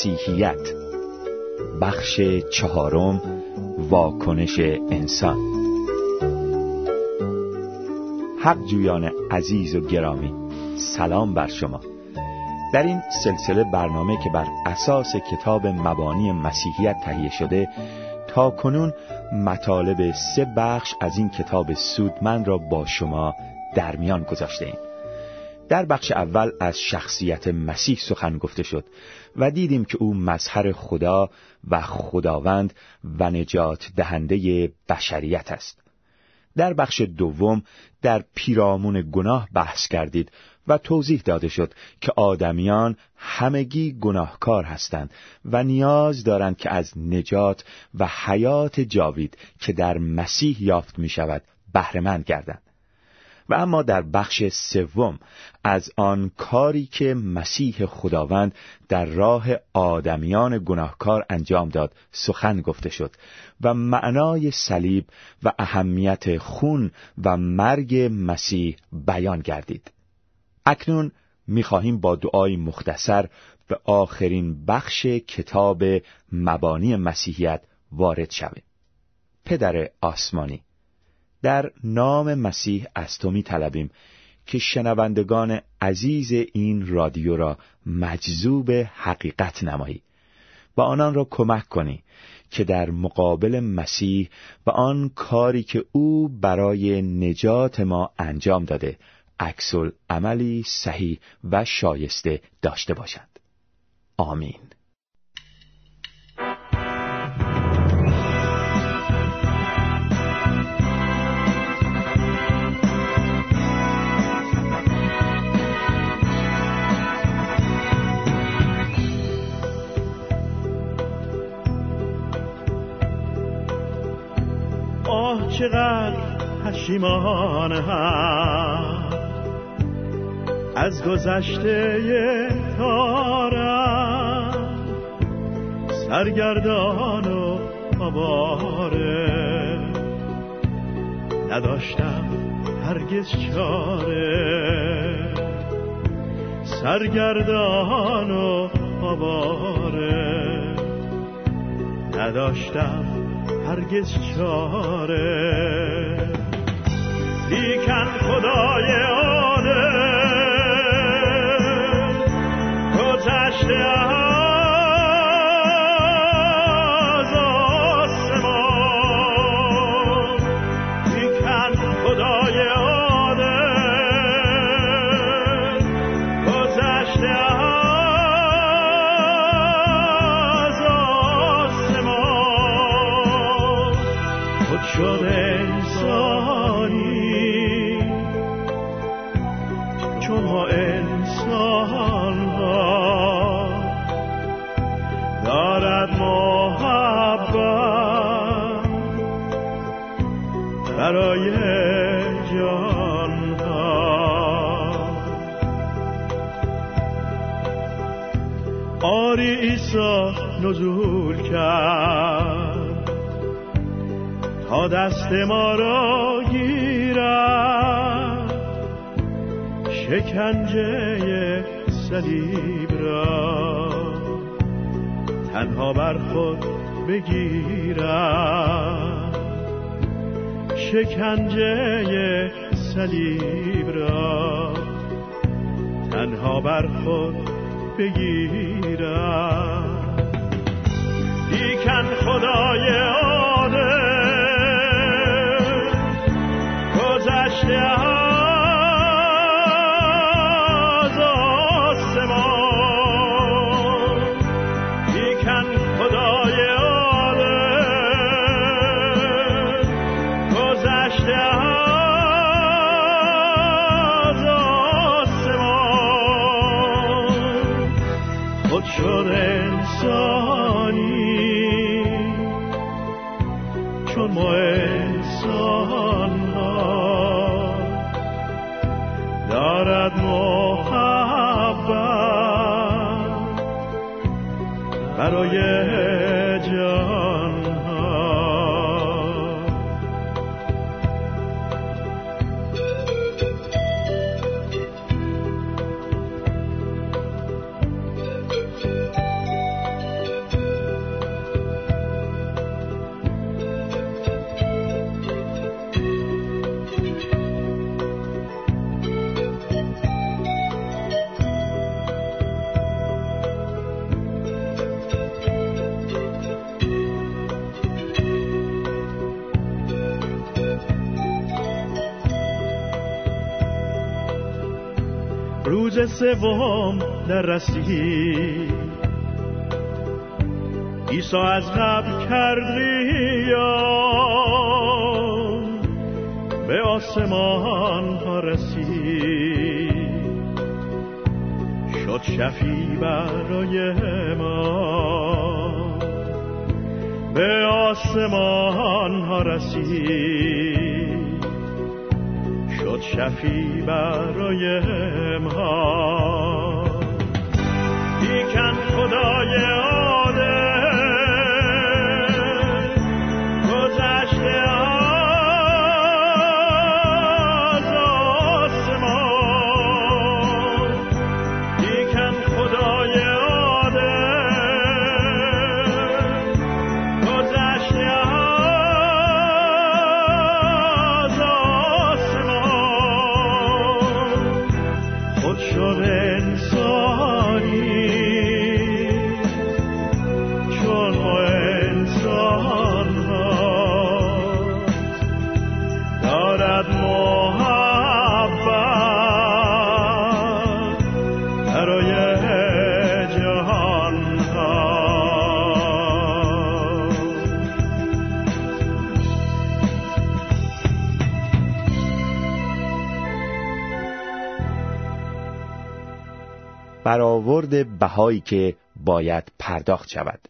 مسیحیت. بخش چهارم واکنش انسان. حق جویان عزیز و گرامی سلام بر شما. در این سلسله برنامه که بر اساس کتاب مبانی مسیحیت تهیه شده تا کنون مطالب سه بخش از این کتاب سودمند را با شما در میان گذاشته ایم. در بخش اول از شخصیت مسیح سخن گفته شد و دیدیم که او مظهر خدا و خداوند و نجات دهنده بشریت است. در بخش دوم در پیرامون گناه بحث کردید و توضیح داده شد که آدمیان همگی گناهکار هستند و نیاز دارند که از نجات و حیات جاوید که در مسیح یافت می شود بهرهمند گردند. و اما در بخش سوم از آن کاری که مسیح خداوند در راه آدمیان گناهکار انجام داد سخن گفته شد و معنای صلیب و اهمیت خون و مرگ مسیح بیان گردید. اکنون می‌خواهیم با دعای مختصر به آخرین بخش کتاب مبانی مسیحیت وارد شویم. پدر آسمانی در نام مسیح از تو می طلبیم که شنوندگان عزیز این رادیو را مجذوب حقیقت نمایی. و آنان را کمک کنی که در مقابل مسیح و آن کاری که او برای نجات ما انجام داده عکسل عملی صحیح و شایسته داشته باشند. آمین. چقدر پشیمان هم. از گذشته تارم. سرگردان و آواره. نداشتم هرگز چاره. سرگردان و آواره. نداشتم هرگز چاره. لیکن خدای نزول کرد. تا دست ما را گیرد. شکنجه صلیب را تنها بر خود بگیرد. شکنجه صلیب را تنها بر خود بگیرد لیکن خدای آده گذشته سوم در رسید عیسی از قبل کرد به آسمان ها رسید شد شفی برای ما. به آسمان ها رسید شد شفی برای ما دیکن خدای برآورد بهایی که باید پرداخت شود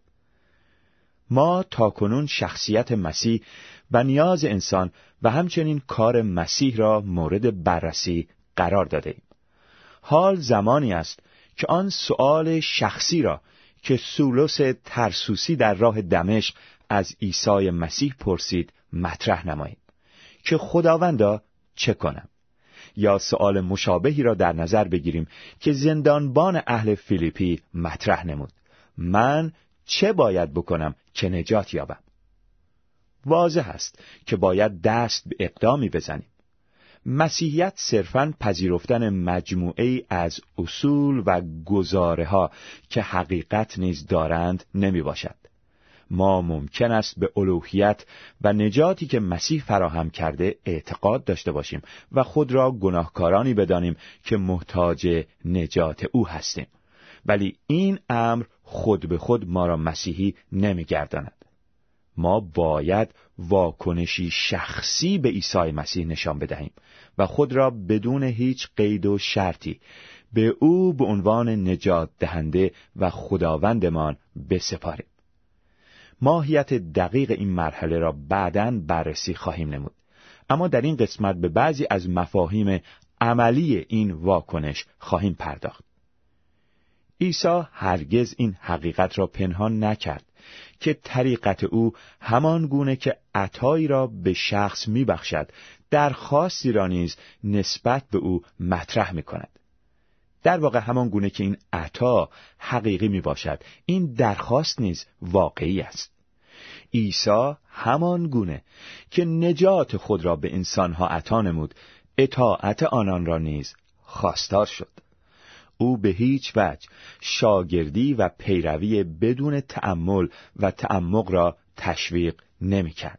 ما تاکنون شخصیت مسیح و نیاز انسان و همچنین کار مسیح را مورد بررسی قرار داده ایم. حال زمانی است که آن سؤال شخصی را که سولوس ترسوسی در راه دمشق از عیسی مسیح پرسید مطرح نماییم که خداوندا چه کنم یا سؤال مشابهی را در نظر بگیریم که زندانبان اهل فیلیپی مطرح نمود. من چه باید بکنم که نجات یابم؟ واضح است که باید دست به اقدامی بزنیم. مسیحیت صرفاً پذیرفتن مجموعه از اصول و گزاره ها که حقیقت نیز دارند نمی باشد. ما ممکن است به الوهیت و نجاتی که مسیح فراهم کرده اعتقاد داشته باشیم و خود را گناهکارانی بدانیم که محتاج نجات او هستیم. ولی این امر خود به خود ما را مسیحی نمیگرداند. ما باید واکنشی شخصی به عیسی مسیح نشان بدهیم و خود را بدون هیچ قید و شرطی به او به عنوان نجات دهنده و خداوندمان بسپاریم. ماهیت دقیق این مرحله را بعدا بررسی خواهیم نمود اما در این قسمت به بعضی از مفاهیم عملی این واکنش خواهیم پرداخت عیسی هرگز این حقیقت را پنهان نکرد که طریقت او همان گونه که عطایی را به شخص میبخشد درخواستی را نیز نسبت به او مطرح می کند. در واقع همان گونه که این عطا حقیقی می باشد این درخواست نیز واقعی است عیسی همان گونه که نجات خود را به انسانها عطا نمود اطاعت آنان را نیز خواستار شد او به هیچ وجه شاگردی و پیروی بدون تأمل و تعمق را تشویق نمی‌کرد.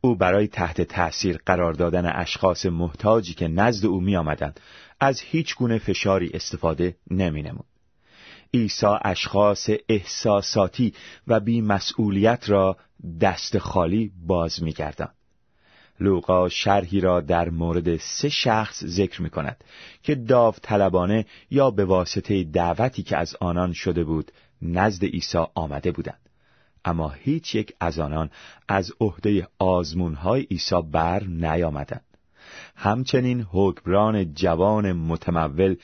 او برای تحت تأثیر قرار دادن اشخاص محتاجی که نزد او می آمدند از هیچ گونه فشاری استفاده نمی نمود. عیسی اشخاص احساساتی و بیمسئولیت را دست خالی باز می گردن. لوقا شرحی را در مورد سه شخص ذکر می کند که داوطلبانه یا به واسطه دعوتی که از آنان شده بود نزد عیسی آمده بودند اما هیچ یک از آنان از عهده آزمونهای عیسی بر نیامدند همچنین حکمران جوان متمول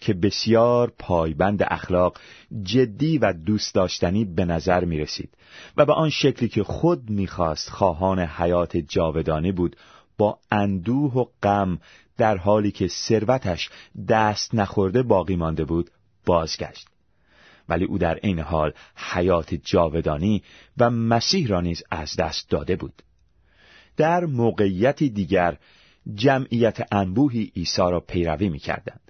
که بسیار پایبند اخلاق جدی و دوست داشتنی به نظر می رسید و به آن شکلی که خود می‌خواست خواهان حیات جاودانی بود با اندوه و غم در حالی که ثروتش دست نخورده باقی مانده بود بازگشت. ولی او در این حال حیات جاودانی و مسیح را نیز از دست داده بود. در موقعیتی دیگر جمعیت انبوهی عیسی را پیروی می‌کردند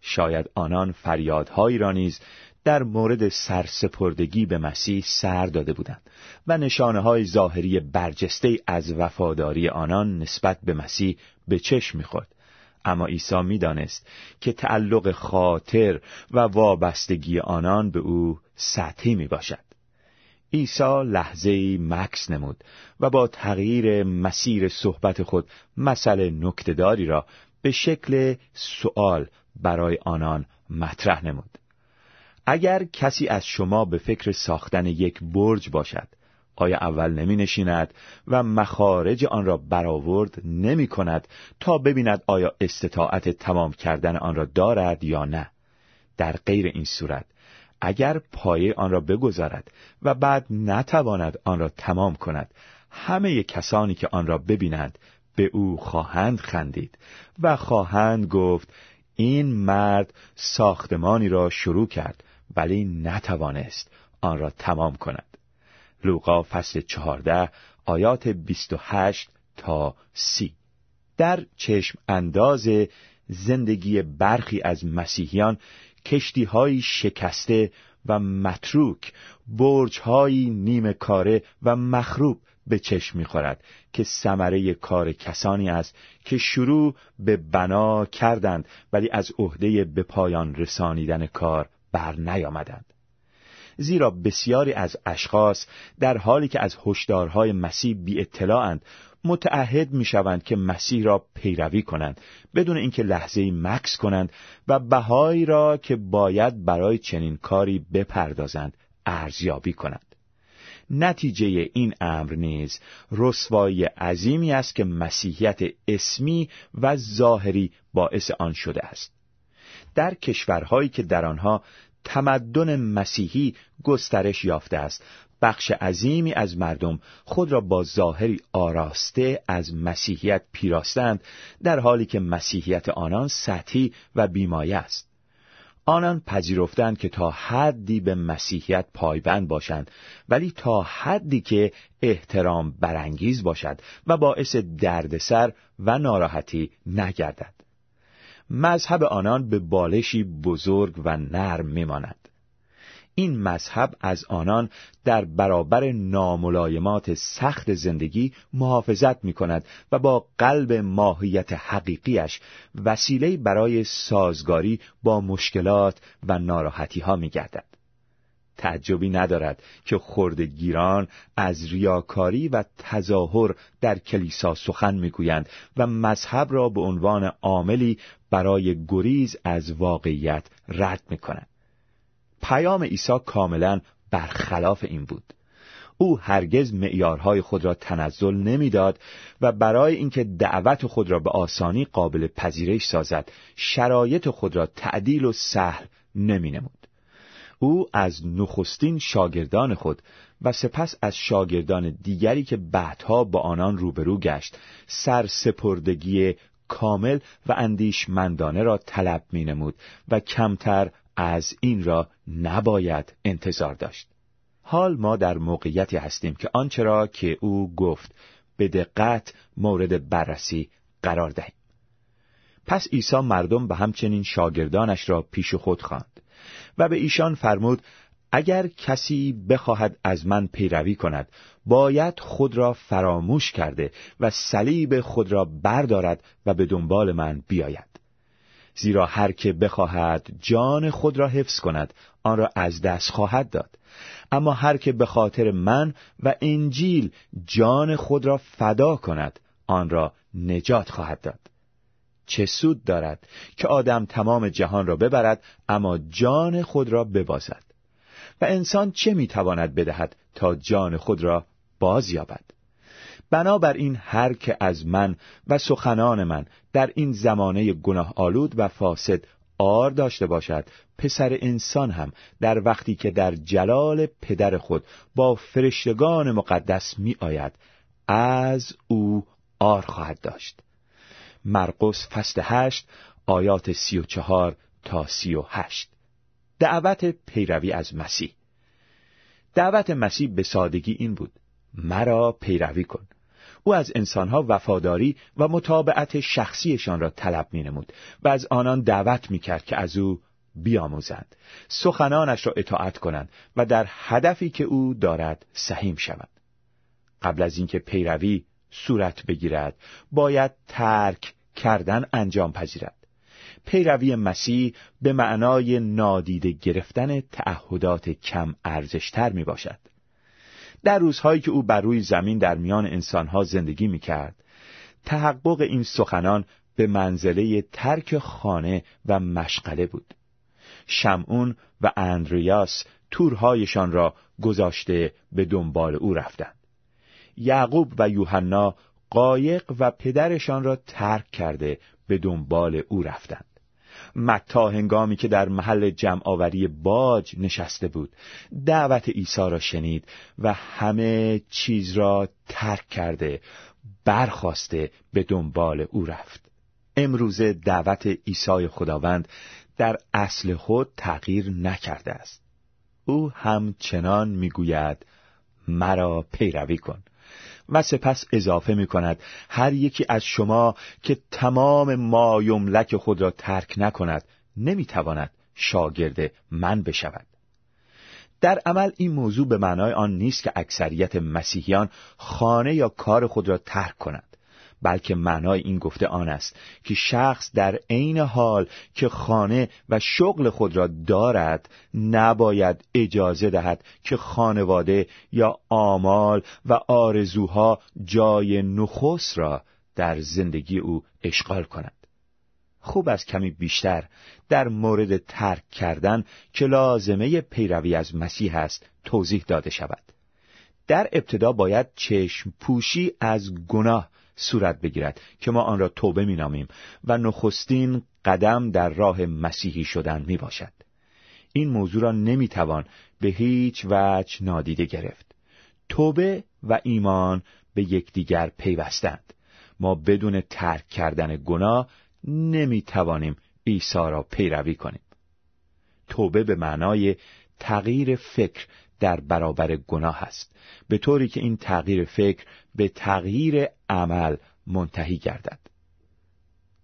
شاید آنان فریادهایی را نیز در مورد سرسپردگی به مسیح سر داده بودند و نشانه های ظاهری برجسته از وفاداری آنان نسبت به مسیح به چشم می‌خورد اما عیسی می‌دانست که تعلق خاطر و وابستگی آنان به او سطحی می باشد. عیسی لحظه مکس نمود و با تغییر مسیر صحبت خود مسئله نکتداری را به شکل سوال برای آنان مطرح نمود. اگر کسی از شما به فکر ساختن یک برج باشد آیا اول نمی نشیند و مخارج آن را برآورد نمی کند تا ببیند آیا استطاعت تمام کردن آن را دارد یا نه در غیر این صورت اگر پایه آن را بگذارد و بعد نتواند آن را تمام کند همه کسانی که آن را ببینند به او خواهند خندید و خواهند گفت این مرد ساختمانی را شروع کرد ولی نتوانست آن را تمام کند. لوقا فصل چهارده آیات 28 تا سی. در چشم انداز زندگی برخی از مسیحیان کشتی های شکسته و متروک برج های نیمه کاره و مخروب به چشم می‌خورد که ثمره کار کسانی است که شروع به بنا کردند ولی از عهده به پایان رسانیدن کار بر نیامدند. زیرا بسیاری از اشخاص در حالی که از هشدارهای مسیح بی اطلاعند متعهد می شوند که مسیح را پیروی کنند بدون اینکه لحظه مکس کنند و بهایی را که باید برای چنین کاری بپردازند ارزیابی کنند. نتیجه این امر نیز رسوایی عظیمی است که مسیحیت اسمی و ظاهری باعث آن شده است. در کشورهایی که در آنها تمدن مسیحی گسترش یافته است بخش عظیمی از مردم خود را با ظاهری آراسته از مسیحیت پیراستند در حالی که مسیحیت آنان سطحی و بیمایه است. آنان پذیرفتند که تا حدی به مسیحیت پایبند باشند ولی تا حدی که احترام برانگیز باشد و باعث دردسر و ناراحتی نگردد. مذهب آنان به بالشی بزرگ و نرم میماند. این مذهب از آنان در برابر ناملایمات سخت زندگی محافظت می کند و با قلب ماهیت حقیقیش وسیله برای سازگاری با مشکلات و ناراحتی ها می گردد. تعجبی ندارد که خردگیران از ریاکاری و تظاهر در کلیسا سخن می‌گویند و مذهب را به عنوان عاملی برای گریز از واقعیت رد می‌کنند پیام عیسی کاملا برخلاف این بود. او هرگز معیارهای خود را تنزل نمی‌داد و برای اینکه دعوت خود را به آسانی قابل پذیرش سازد شرایط خود را تعدیل و سهل نمینمود. او از نخستین شاگردان خود و سپس از شاگردان دیگری که بعدها با آنان روبرو گشت سرسپردگی کامل و اندیشمندانه را طلب می نمود و کمتر از این را نباید انتظار داشت. حال ما در موقعیتی هستیم که آنچه را که او گفت به دقت مورد بررسی قرار دهیم. پس عیسی مردم و همچنین شاگردانش را پیش خود خواند و به ایشان فرمود اگر کسی بخواهد از من پیروی کند باید خود را فراموش کرده و صلیب خود را بردارد و به دنبال من بیاید. زیرا هر که بخواهد جان خود را حفظ کند آن را از دست خواهد داد. اما هر که به خاطر من و انجیل جان خود را فدا کند آن را نجات خواهد داد. چه سود دارد که آدم تمام جهان را ببرد اما جان خود را ببازد. و انسان چه می‌تواند بدهد تا جان خود را باز یابد بنابراین هر که از من و سخنان من در این زمانه گناه آلود و فاسد آر داشته باشد پسر انسان هم در وقتی که در جلال پدر خود با فرشتگان مقدس می آید از او آر خواهد داشت. مرقس فصل هشت آیات سی و چهار تا سی و هشت. دعوت پیروی از مسیح. دعوت مسیح به سادگی این بود مرا پیروی کن. او از انسانها وفاداری و مطابعت شخصیشان را طلب می نمود و از آنان دعوت می کرد که از او بیاموزند. سخنانش را اطاعت کنند و در هدفی که او دارد سهیم شوند. قبل از اینکه پیروی صورت بگیرد باید ترک کردن انجام پذیرد. پیروی مسیح به معنای نادیده گرفتن تعهدات کم ارزشتر می باشد. در روزهایی که او بر روی زمین در میان انسانها زندگی می کرد، تحقق این سخنان به منزله ترک خانه و مشغله بود. شمعون و اندریاس تورهایشان را گذاشته به دنبال او رفتند. یعقوب و یوحنا قایق و پدرشان را ترک کرده به دنبال او رفتند. متا هنگامی که در محل جمعآوری باج نشسته بود. دعوت عیسی را شنید و همه چیز را ترک کرده برخواسته به دنبال او رفت. امروز دعوت عیسی خداوند در اصل خود تغییر نکرده است. او همچنان می‌گوید مرا پیروی کن. و سپس اضافه می کند هر یکی از شما که تمام ما یملک خود را ترک نکند نمی‌تواند شاگرد من بشود. در عمل این موضوع به معنای آن نیست که اکثریت مسیحیان خانه یا کار خود را ترک کنند. بلکه معنای این گفته آن است که شخص در عین حال که خانه و شغل خود را دارد نباید اجازه دهد که خانواده یا آمال و آرزوها جای نخست را در زندگی او اشغال کند. خوب از کمی بیشتر در مورد ترک کردن که لازمه پیروی از مسیح است توضیح داده شود. در ابتدا باید چشم پوشی از گناه صورت بگیرد که ما آن را توبه می نامیم و نخستین قدم در راه مسیحی شدن می باشد. این موضوع را نمی توان به هیچ وجه نادیده گرفت. توبه و ایمان به یکدیگر پیوستند. ما بدون ترک کردن گناه نمی توانیم عیسی را پیروی کنیم. توبه به معنای تغییر فکر در برابر گناه است به طوری که این تغییر فکر به تغییر عمل منتهی گردد.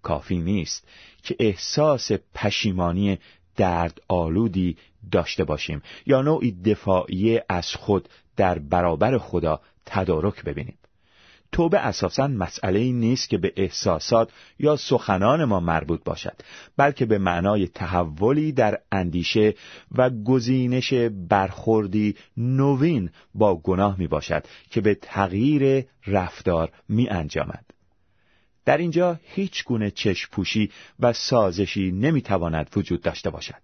کافی نیست که احساس پشیمانی درد آلودی داشته باشیم یا نوعی دفاعی از خود در برابر خدا تدارک ببینیم. توبه اساسا مسئله ای نیست که به احساسات یا سخنان ما مربوط باشد بلکه به معنای تحولی در اندیشه و گزینش برخوردی نوین با گناه می باشد که به تغییر رفتار می انجامد. در اینجا هیچ گونه چشپوشی و سازشی نمی تواند وجود داشته باشد.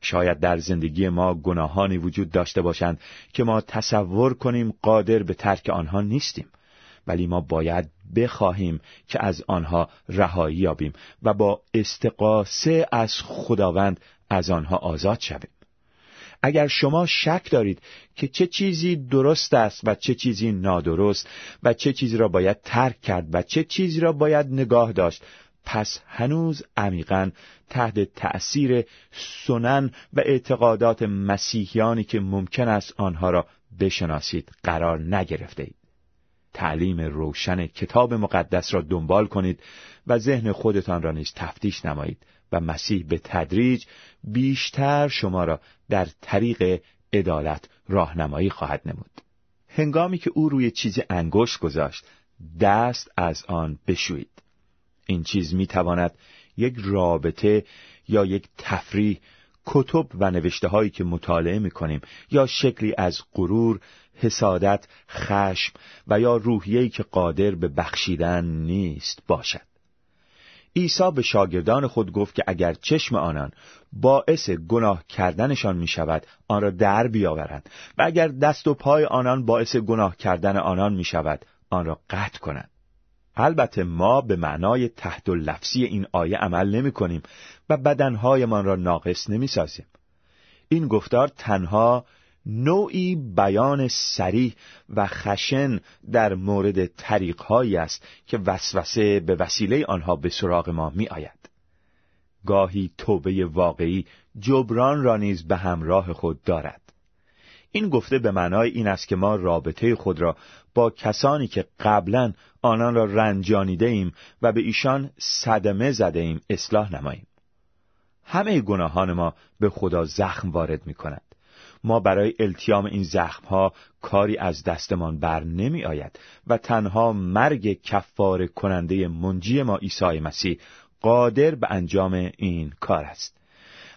شاید در زندگی ما گناهانی وجود داشته باشند که ما تصور کنیم قادر به ترک آنها نیستیم. ولی ما باید بخواهیم که از آنها رهایی یابیم و با استقاسه از خداوند از آنها آزاد شویم اگر شما شک دارید که چه چیزی درست است و چه چیزی نادرست و چه چیزی را باید ترک کرد و چه چیزی را باید نگاه داشت پس هنوز عمیقا تحت تأثیر سنن و اعتقادات مسیحیانی که ممکن است آنها را بشناسید قرار نگرفته اید. تعلیم روشن کتاب مقدس را دنبال کنید و ذهن خودتان را نیز تفتیش نمایید و مسیح به تدریج بیشتر شما را در طریق عدالت راهنمایی خواهد نمود. هنگامی که او روی چیزی انگشت گذاشت دست از آن بشویید. این چیز می تواند یک رابطه یا یک تفریح کتب و نوشته هایی که مطالعه می کنیم یا شکلی از غرور حسادت، خشم و یا روحیه‌ای که قادر به بخشیدن نیست باشد. عیسی به شاگردان خود گفت که اگر چشم آنان باعث گناه کردنشان می شود آن را در بیاورند و اگر دست و پای آنان باعث گناه کردن آنان می شود آن را قطع کنند. البته ما به معنای تحت و لفظی این آیه عمل نمی کنیم و بدنهایمان را ناقص نمی سازیم. این گفتار تنها نوعی بیان سریح و خشن در مورد طریقهایی است که وسوسه به وسیله آنها به سراغ ما می آید. گاهی توبه واقعی جبران را نیز به همراه خود دارد. این گفته به معنای این است که ما رابطه خود را با کسانی که قبلا آنان را رنجانیده ایم و به ایشان صدمه زده ایم اصلاح نماییم. همه گناهان ما به خدا زخم وارد می کند. ما برای التیام این زخمها کاری از دستمان بر نمی آید و تنها مرگ کفار کننده منجی ما عیسی مسیح قادر به انجام این کار است.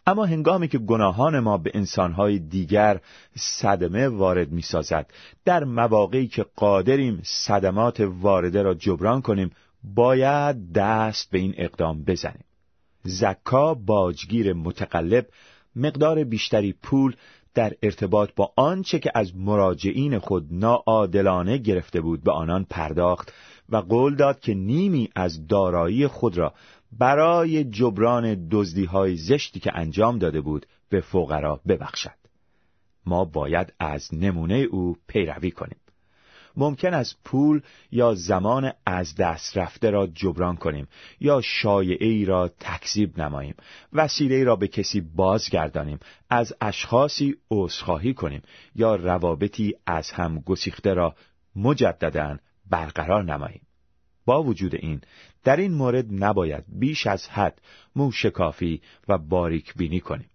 اما هنگامی که گناهان ما به انسانهای دیگر صدمه وارد می سازد در مواقعی که قادریم صدمات وارده را جبران کنیم باید دست به این اقدام بزنیم. زکا باجگیر متقلب مقدار بیشتری پول در ارتباط با آنچه که از مراجعین خود ناعادلانه گرفته بود به آنان پرداخت و قول داد که نیمی از دارایی خود را برای جبران دزدی های زشتی که انجام داده بود به فقرا ببخشد. ما باید از نمونه او پیروی کنیم. ممکن است پول یا زمان از دست رفته را جبران کنیم یا شایعه ای را تکذیب نماییم. وسیله ای را به کسی بازگردانیم از اشخاصی عذرخواهی کنیم یا روابطی از هم گسیخته را مجددا برقرار نماییم. با وجود این در این مورد نباید بیش از حد موشکافی و باریک بینی کنیم.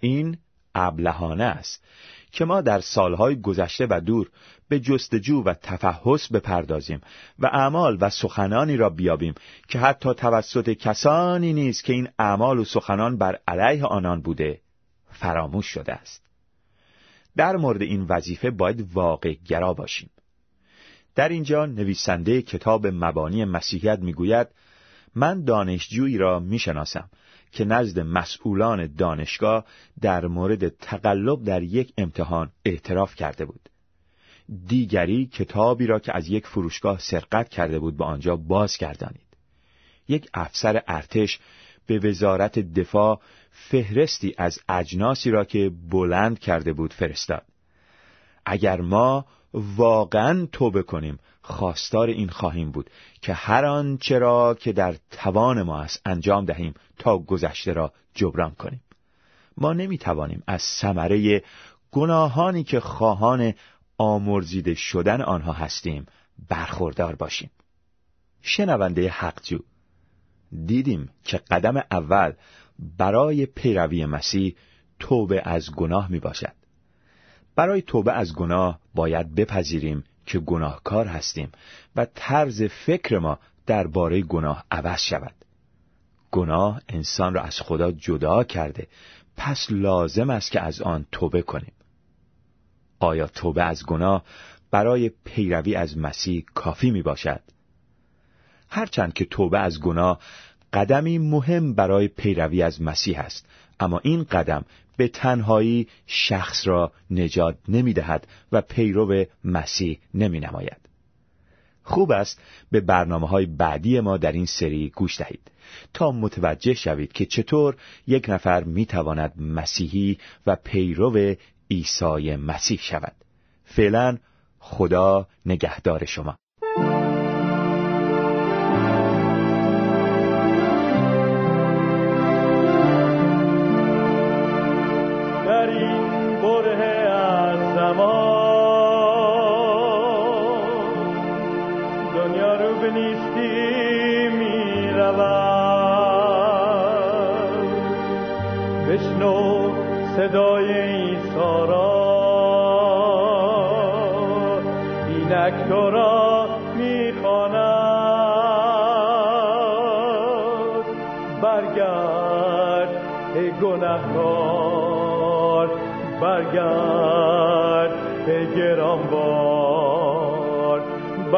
این ابلهانه است که ما در سالهای گذشته و دور به جستجو و تفحص بپردازیم و اعمال و سخنانی را بیابیم که حتی توسط کسانی نیست که این اعمال و سخنان بر علیه آنان بوده فراموش شده است. در مورد این وظیفه باید واقع گرا باشیم. در اینجا نویسنده کتاب مبانی مسیحیت می‌گوید من دانشجویی را می‌شناسم که نزد مسئولان دانشگاه در مورد تقلب در یک امتحان اعتراف کرده بود. دیگری کتابی را که از یک فروشگاه سرقت کرده بود به آنجا بازگردانید. یک افسر ارتش به وزارت دفاع فهرستی از اجناسی را که بلند کرده بود فرستاد. اگر ما واقعا توبه کنیم خواستار این خواهیم بود که هر آنچه را که در توان ما است انجام دهیم تا گذشته را جبران کنیم. ما نمی توانیم از ثمره گناهانی که خواهان آمرزیده شدن آنها هستیم برخوردار باشیم. شنونده حقجو دیدیم که قدم اول برای پیروی مسیح توبه از گناه می باشد برای توبه از گناه باید بپذیریم که گناهکار هستیم و طرز فکر ما درباره گناه عوض شود گناه انسان را از خدا جدا کرده پس لازم است که از آن توبه کنیم آیا توبه از گناه برای پیروی از مسیح کافی می باشد؟ هرچند که توبه از گناه قدمی مهم برای پیروی از مسیح است اما این قدم به تنهایی شخص را نجات نمی دهد و پیرو مسیح نمی نماید. خوب است به برنامه های بعدی ما در این سری گوش دهید تا متوجه شوید که چطور یک نفر می تواند مسیحی و پیرو عیسی مسیح شود. فعلا خدا نگهدار شما. زمان دنیا رو به نیستی می بشنو صدای این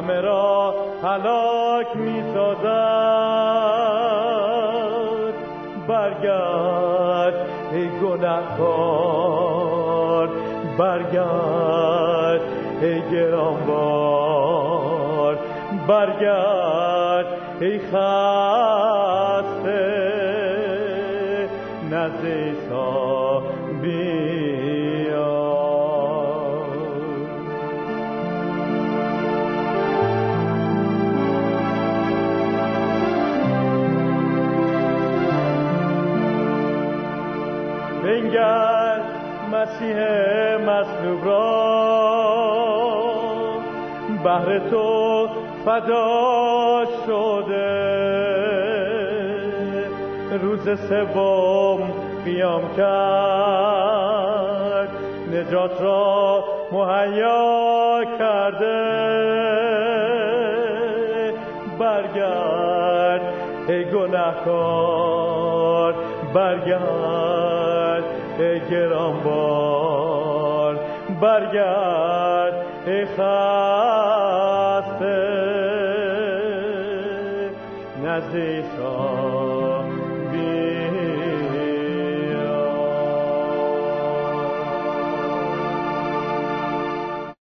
همه را هلاک می سازد برگرد ای گناهکار برگرد ای گرانبار. برگرد ای نزد بنگر مسیح مصلوب را. بهر تو فدا شده. روز سوم قیام کرد. نجات را مهیا کرده. برگرد ای گناهکار برگرد. ای گرانبار برگرد ای خسته نزد